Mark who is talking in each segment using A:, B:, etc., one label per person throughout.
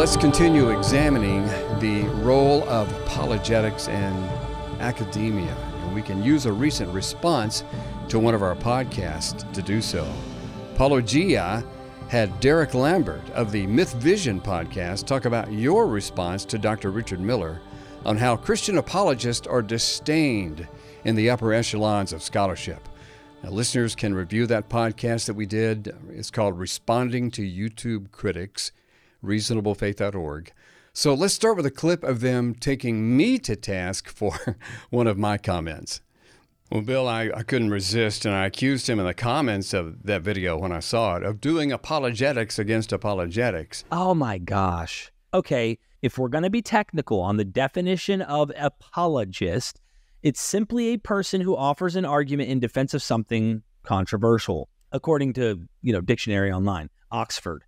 A: let's continue examining the role of apologetics in academia. And we can use a recent response to one of our podcasts to do so. Paulogia had Derek Lambert of the Myth Vision podcast talk about your response to Dr. Richard Miller on how Christian apologists are disdained in the upper echelons of scholarship. Now, listeners can review that podcast that we did. It's called Responding to YouTube Critics, reasonablefaith.org. So let's start with a clip of them taking me to task for one of my comments. Well, Bill, I, I couldn't resist, and I accused him in the comments of that video when I saw it of doing apologetics against apologetics.
B: Oh my gosh. Okay, if we're going to be technical on the definition of apologist, it's simply a person who offers an argument in defense of something controversial, according to, you know, Dictionary Online, Oxford.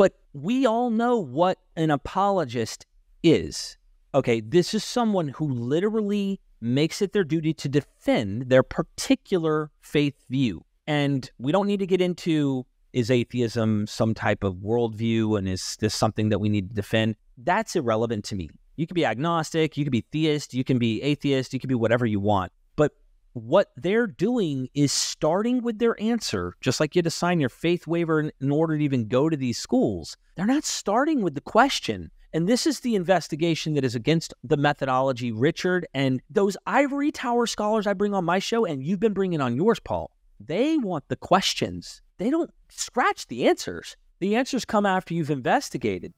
B: But we all know what an apologist is. Okay, this is someone who literally makes it their duty to defend their particular faith view. And we don't need to get into is atheism some type of worldview and is this something that we need to defend? That's irrelevant to me. You can be agnostic, you can be theist, you can be atheist, you can be whatever you want. But what they're doing is starting with their answer, just like you had to sign your faith waiver in, in order to even go to these schools. They're not starting with the question. And this is the investigation that is against the methodology, Richard, and those ivory tower scholars I bring on my show, and you've been bringing on yours, Paul. They want the questions. They don't scratch the answers. The answers come after you've investigated.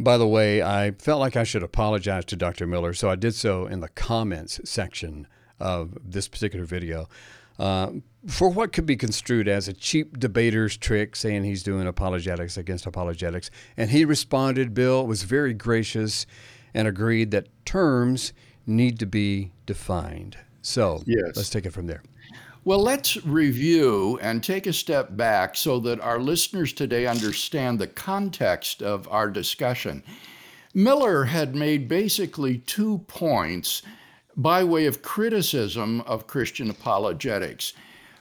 A: By the way, I felt like I should apologize to Dr. Miller, so I did so in the comments section of this particular video. Uh, for what could be construed as a cheap debater's trick, saying he's doing apologetics against apologetics. And he responded, Bill was very gracious and agreed that terms need to be defined. So yes. let's take it from there.
C: Well, let's review and take a step back so that our listeners today understand the context of our discussion. Miller had made basically two points by way of criticism of Christian apologetics.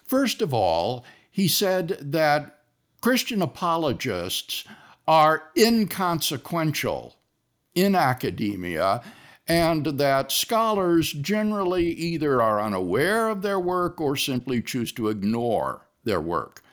C: First of all, he said that Christian apologists are inconsequential in academia and that scholars generally either are unaware of their work or simply choose to ignore their work.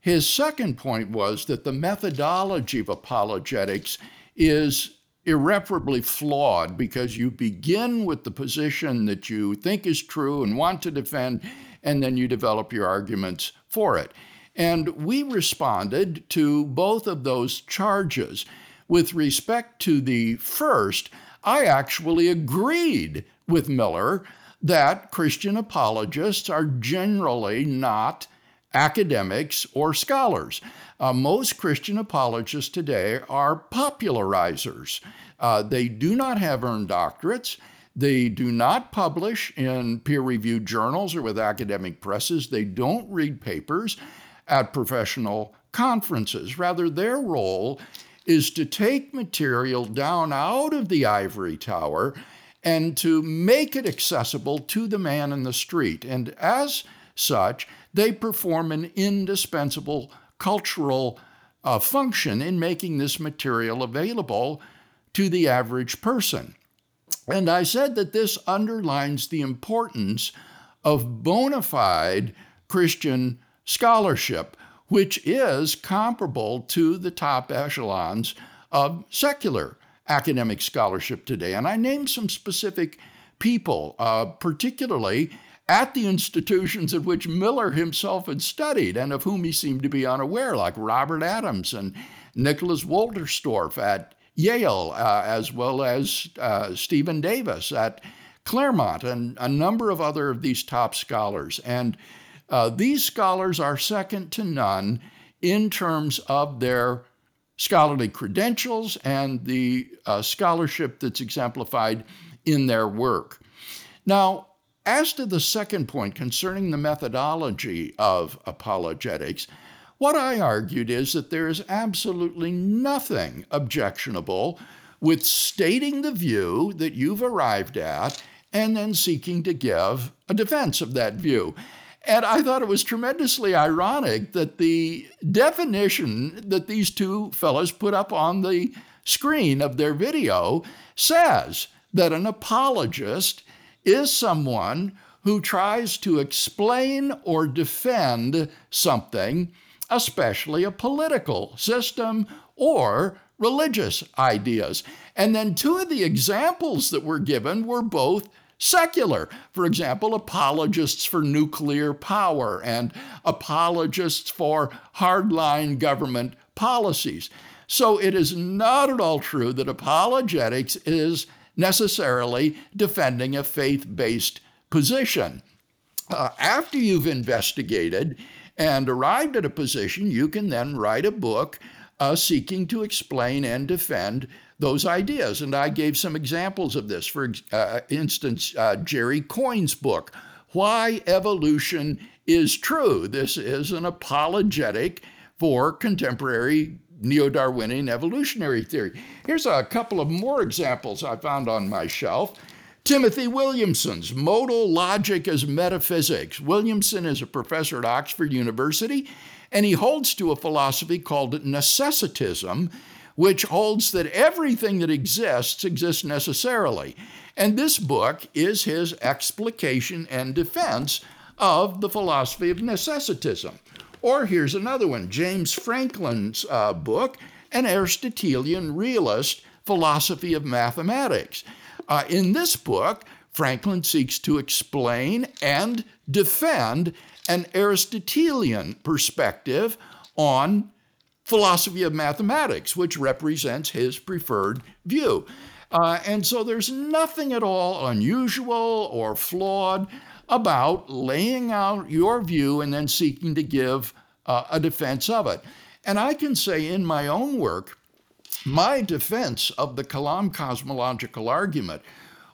C: His second point was that the methodology of apologetics is irreparably flawed because you begin with the position that you think is true and want to defend, and then you develop your arguments for it. And we responded to both of those charges. With respect to the first, I actually agreed with Miller that Christian apologists are generally not academics or scholars. Uh, most Christian apologists today are popularizers. Uh, they do not have earned doctorates. They do not publish in peer reviewed journals or with academic presses. They don't read papers at professional conferences. Rather, their role is to take material down out of the ivory tower and to make it accessible to the man in the street. And as such, they perform an indispensable cultural uh, function in making this material available to the average person. And I said that this underlines the importance of bona fide Christian scholarship which is comparable to the top echelons of secular academic scholarship today. And I named some specific people, uh, particularly at the institutions at which Miller himself had studied and of whom he seemed to be unaware, like Robert Adams and Nicholas Wolterstorff at Yale, uh, as well as uh, Stephen Davis at Claremont, and a number of other of these top scholars. And uh, these scholars are second to none in terms of their scholarly credentials and the uh, scholarship that's exemplified in their work. Now, as to the second point concerning the methodology of apologetics, what I argued is that there is absolutely nothing objectionable with stating the view that you've arrived at and then seeking to give a defense of that view. And I thought it was tremendously ironic that the definition that these two fellows put up on the screen of their video says that an apologist is someone who tries to explain or defend something, especially a political system or religious ideas. And then two of the examples that were given were both secular. For example, apologists for nuclear power and apologists for hardline government policies. So it is not at all true that apologetics is necessarily defending a faith based position. Uh, after you've investigated and arrived at a position, you can then write a book uh, seeking to explain and defend those ideas. And I gave some examples of this. For uh, instance, uh, Jerry Coyne's book, Why Evolution is True. This is an apologetic for contemporary neo Darwinian evolutionary theory. Here's a couple of more examples I found on my shelf. Timothy Williamson's Modal Logic as Metaphysics. Williamson is a professor at Oxford University, and he holds to a philosophy called necessitism, which holds that everything that exists exists necessarily. And this book is his explication and defense of the philosophy of necessitism. Or here's another one James Franklin's uh, book, An Aristotelian Realist Philosophy of Mathematics. Uh, in this book, Franklin seeks to explain and defend an Aristotelian perspective on philosophy of mathematics, which represents his preferred view. Uh, and so there's nothing at all unusual or flawed about laying out your view and then seeking to give uh, a defense of it. And I can say in my own work, my defense of the Kalam cosmological argument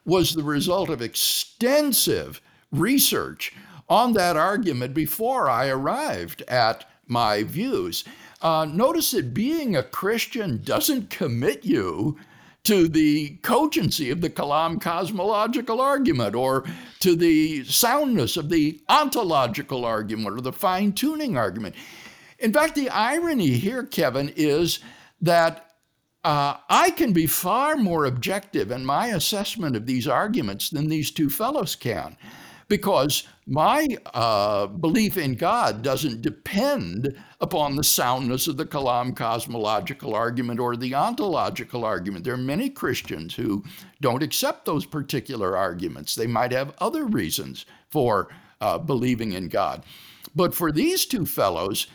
C: was the result of extensive research on that argument before I arrived at my views. Uh, notice that being a Christian doesn't commit you to the cogency of the Kalam cosmological argument or to the soundness of the ontological argument or the fine tuning argument. In fact, the irony here, Kevin, is that uh, I can be far more objective in my assessment of these arguments than these two fellows can because my uh, belief in God doesn't depend upon the soundness of the Kalam cosmological argument or the ontological argument. There are many Christians who don't accept those particular arguments. They might have other reasons for uh, believing in God. But for these two fellows,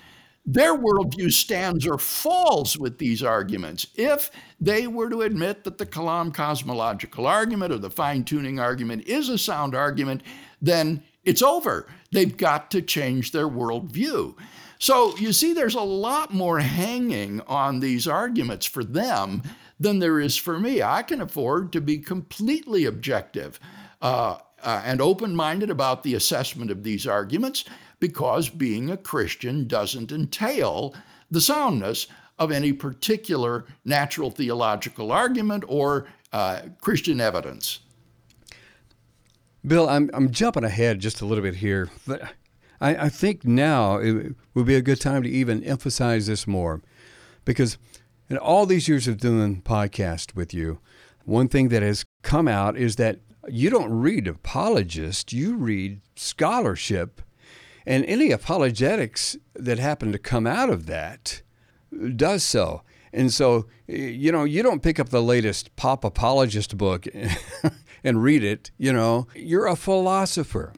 C: their worldview stands or falls with these arguments. If they were to admit that the Kalam cosmological argument or the fine tuning argument is a sound argument, then it's over. They've got to change their worldview. So you see, there's a lot more hanging on these arguments for them than there is for me. I can afford to be completely objective uh, uh, and open minded about the assessment of these arguments because being a Christian doesn't entail the soundness of any particular natural theological argument or uh, Christian evidence.
A: Bill, I'm, I'm jumping ahead just a little bit here, but I, I think now it would be a good time to even emphasize this more because in all these years of doing podcast with you, one thing that has come out is that you don't read apologists, you read scholarship. And any apologetics that happen to come out of that does so. And so, you know, you don't pick up the latest pop apologist book and read it, you know, you're a philosopher.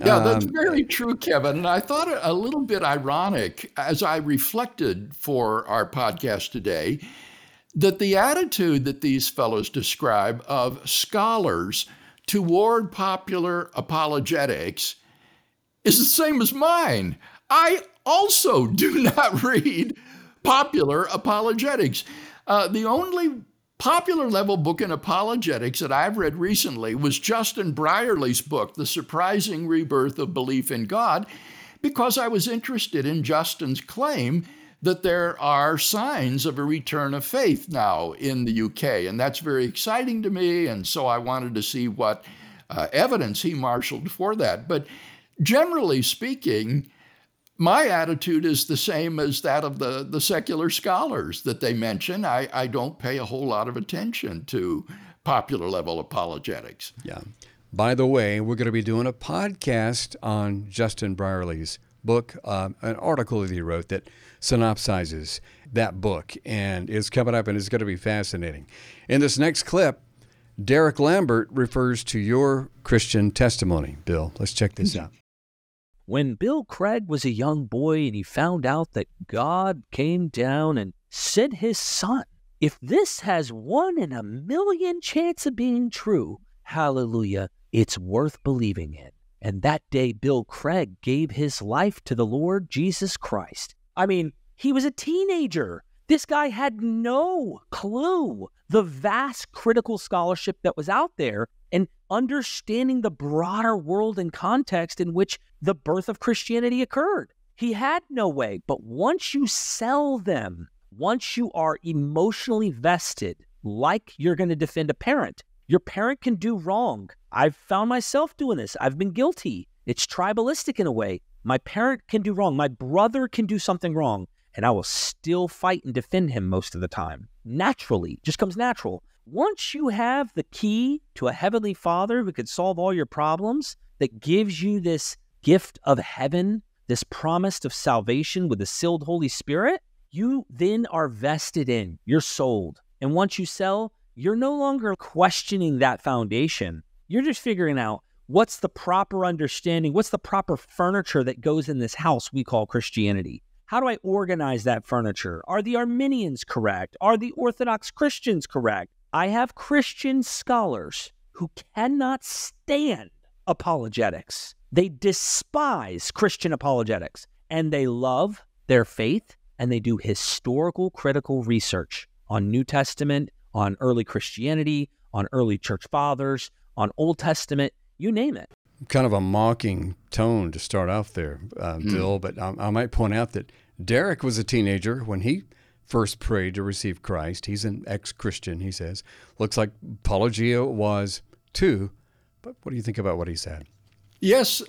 C: Yeah, that's um, very true, Kevin. And I thought it a little bit ironic as I reflected for our podcast today that the attitude that these fellows describe of scholars toward popular apologetics is the same as mine. I also do not read popular apologetics. Uh, the only popular level book in apologetics that I've read recently was Justin Brierley's book, The Surprising Rebirth of Belief in God, because I was interested in Justin's claim that there are signs of a return of faith now in the UK. And that's very exciting to me. And so I wanted to see what uh, evidence he marshaled for that. But generally speaking, my attitude is the same as that of the, the secular scholars that they mention. I, I don't pay a whole lot of attention to popular level apologetics.
A: Yeah. By the way, we're going to be doing a podcast on Justin Brierley's book, uh, an article that he wrote that synopsizes that book, and it's coming up and it's going to be fascinating. In this next clip, Derek Lambert refers to your Christian testimony. Bill, let's check this out.
B: When Bill Craig was a young boy and he found out that God came down and sent his son, if this has one in a million chance of being true, hallelujah, it's worth believing in. And that day, Bill Craig gave his life to the Lord Jesus Christ. I mean, he was a teenager. This guy had no clue the vast critical scholarship that was out there and understanding the broader world and context in which the birth of Christianity occurred. He had no way. But once you sell them, once you are emotionally vested, like you're going to defend a parent, your parent can do wrong. I've found myself doing this. I've been guilty. It's tribalistic in a way. My parent can do wrong. My brother can do something wrong and I will still fight and defend him most of the time. Naturally, just comes natural. Once you have the key to a heavenly Father who can solve all your problems, that gives you this gift of heaven, this promise of salvation with the sealed Holy Spirit, you then are vested in, you're sold. And once you sell, you're no longer questioning that foundation. You're just figuring out what's the proper understanding, what's the proper furniture that goes in this house we call Christianity. How do I organize that furniture? Are the Arminians correct? Are the Orthodox Christians correct? I have Christian scholars who cannot stand apologetics. They despise Christian apologetics and they love their faith and they do historical critical research on New Testament, on early Christianity, on early church fathers, on Old Testament, you name it
A: kind of a mocking tone to start off there, uh, mm. Bill. But I, I, might point out that Derek was a teenager when he first prayed to receive Christ. He's an ex Christian, he says. Looks like Paulogia was too. But what do you think about what he said?
C: Yes, uh,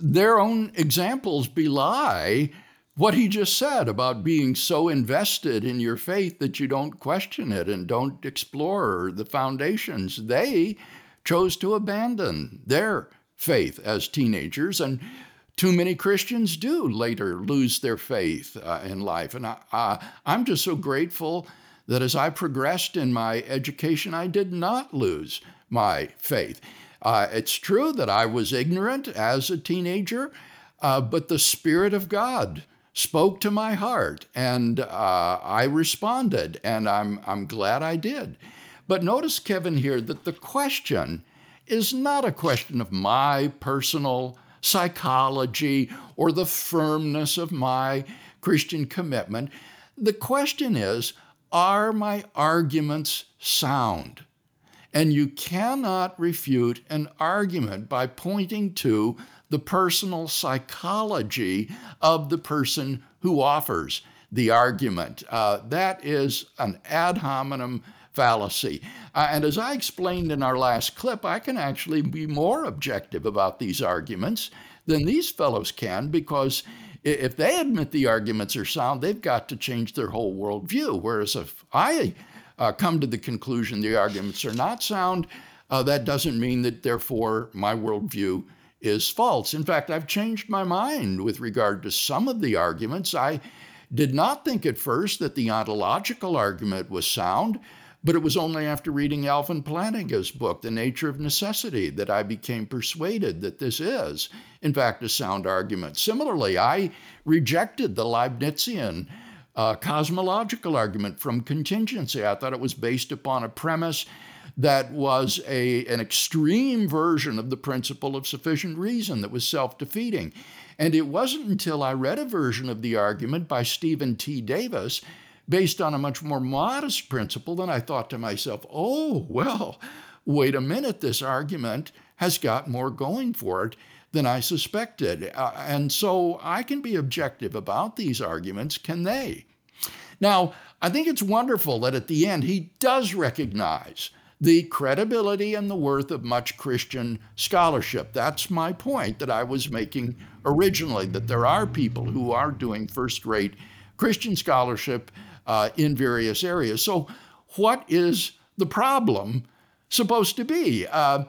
C: their own examples belie what he just said about being so invested in your faith that you don't question it and don't explore the foundations. They chose to abandon their faith as teenagers, and too many Christians do later lose their faith uh, in life. And I, uh, I'm just so grateful that as I progressed in my education, I did not lose my faith. Uh, it's true that I was ignorant as a teenager, uh, but the Spirit of God spoke to my heart and uh, I responded, and I'm, I'm glad I did. But notice, Kevin, here that the question is not a question of my personal psychology or the firmness of my Christian commitment. The question is are my arguments sound? And you cannot refute an argument by pointing to the personal psychology of the person who offers the argument. Uh, that is an ad hominem fallacy. Uh, and as I explained in our last clip, I can actually be more objective about these arguments than these fellows can because if they admit the arguments are sound, they've got to change their whole worldview. Whereas if I uh, come to the conclusion the arguments are not sound, uh, that doesn't mean that therefore my worldview is false. In fact, I've changed my mind with regard to some of the arguments. I did not think at first that the ontological argument was sound. But it was only after reading Alvin Plantinga's book, The Nature of Necessity, that I became persuaded that this is, in fact, a sound argument. Similarly, I rejected the Leibnizian uh, cosmological argument from contingency. I thought it was based upon a premise that was a, an extreme version of the principle of sufficient reason that was self defeating. And it wasn't until I read a version of the argument by Stephen T. Davis based on a much more modest principle, then I thought to myself, oh, well, wait a minute, this argument has got more going for it than I suspected. Uh, and so I can be objective about these arguments, can they? Now, I think it's wonderful that at the end he does recognize the credibility and the worth of much Christian scholarship. That's my point that I was making originally, that there are people who are doing first rate Christian scholarship uh, in various areas. So, what is the problem supposed to be? Uh,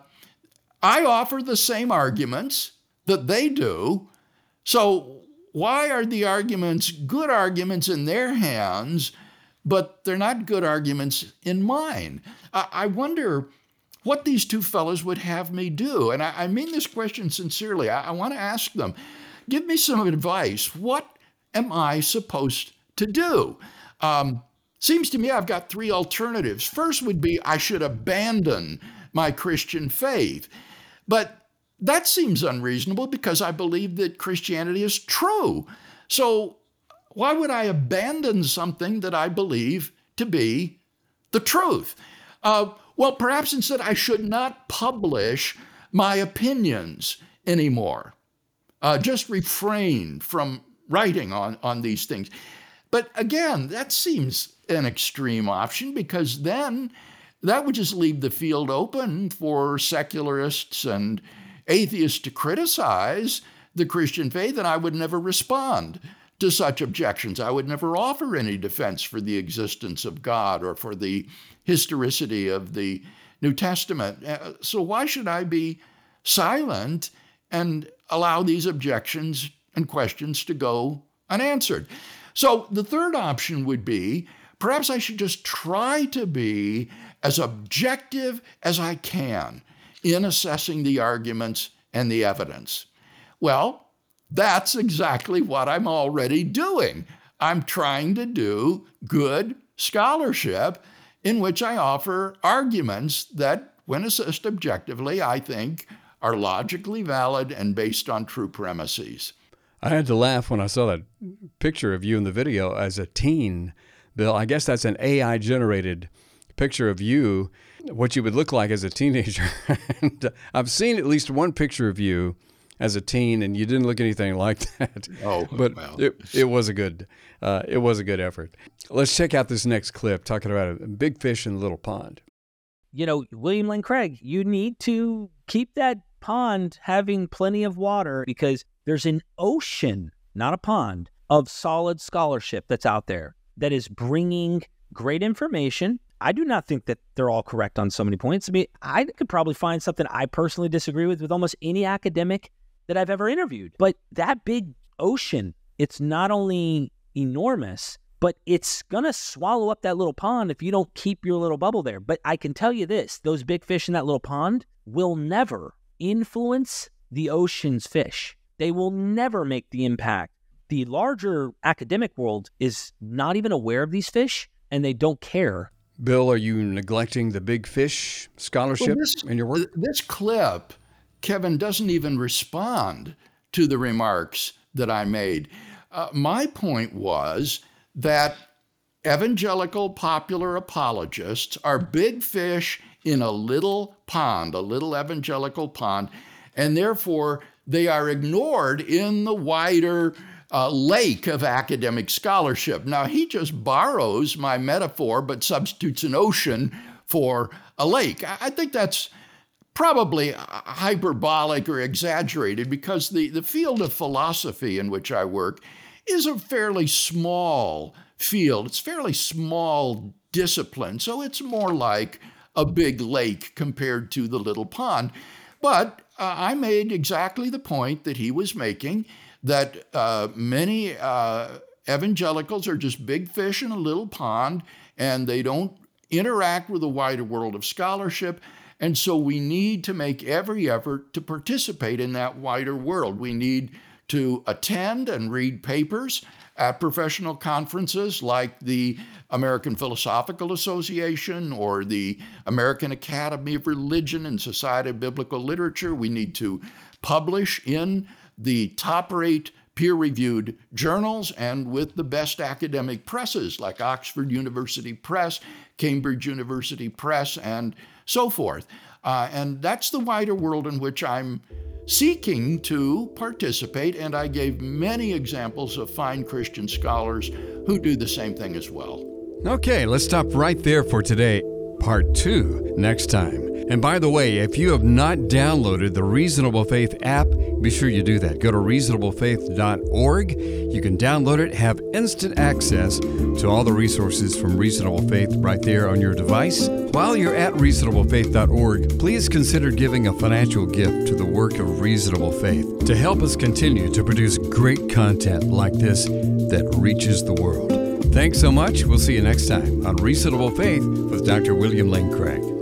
C: I offer the same arguments that they do. So, why are the arguments good arguments in their hands, but they're not good arguments in mine? I wonder what these two fellows would have me do. And I, mean this question sincerely. I, I want to ask them give me some advice. What am I supposed to do? Um, seems to me I've got three alternatives. First would be I should abandon my Christian faith. But that seems unreasonable because I believe that Christianity is true. So why would I abandon something that I believe to be the truth? Uh, well, perhaps instead I should not publish my opinions anymore. Uh, just refrain from writing on, on these things. But again, that seems an extreme option because then that would just leave the field open for secularists and atheists to criticize the Christian faith, and I would never respond to such objections. I would never offer any defense for the existence of God or for the historicity of the New Testament. Uh, so, why should I be silent and allow these objections and questions to go unanswered? So, the third option would be perhaps I should just try to be as objective as I can in assessing the arguments and the evidence. Well, that's exactly what I'm already doing. I'm trying to do good scholarship in which I offer arguments that, when assessed objectively, I think are logically valid and based on true premises.
A: I had to laugh when I saw that picture of you in the video as a teen, Bill. I guess that's an AI generated picture of you, what you would look like as a teenager. and I've seen at least one picture of you as a teen, and you didn't look anything like that.
C: Oh,
A: but well. it, it was a good uh, it was a good effort. Let's check out this next clip talking about a big fish in a little pond.
B: You know, William Lane Craig, you need to keep that pond having plenty of water because there's an ocean, not a pond, of solid scholarship that's out there that is bringing great information. I do not think that they're all correct on so many points. I mean, I could probably find something I personally disagree with with almost any academic that I've ever interviewed. But that big ocean, it's not only enormous, but it's going to swallow up that little pond if you don't keep your little bubble there. But I can tell you this those big fish in that little pond will never influence the ocean's fish. They will never make the impact. The larger academic world is not even aware of these fish and they don't care.
A: Bill, are you neglecting the big fish scholarship well, this, in your work?
C: This clip Kevin doesn't even respond to the remarks that I made. Uh, my point was that evangelical popular apologists are big fish in a little pond, a little evangelical pond, and therefore they are ignored in the wider uh, lake of academic scholarship. Now, he just borrows my metaphor but substitutes an ocean for a lake. I think that's probably hyperbolic or exaggerated because the, the field of philosophy in which I work is a fairly small field. It's fairly small discipline, so it's more like a big lake compared to the little pond. But uh, I made exactly the point that he was making that uh, many uh, evangelicals are just big fish in a little pond and they don't interact with the wider world of scholarship. And so we need to make every effort to participate in that wider world. We need to attend and read papers at professional conferences like the American Philosophical Association or the American Academy of Religion and Society of Biblical Literature. We need to publish in the top rate peer reviewed journals and with the best academic presses like Oxford University Press, Cambridge University Press, and so forth. Uh, and that's the wider world in which I'm seeking to participate, and I gave many examples of fine Christian scholars who do the same thing as well.
A: Okay, let's stop right there for today. Part two next time. And by the way, if you have not downloaded the Reasonable Faith app, be sure you do that. Go to reasonablefaith.org. You can download it, have instant access to all the resources from Reasonable Faith right there on your device. While you're at reasonablefaith.org, please consider giving a financial gift to the work of Reasonable Faith to help us continue to produce great content like this that reaches the world. Thanks so much. We'll see you next time on Reasonable Faith with Dr. William Lane Craig.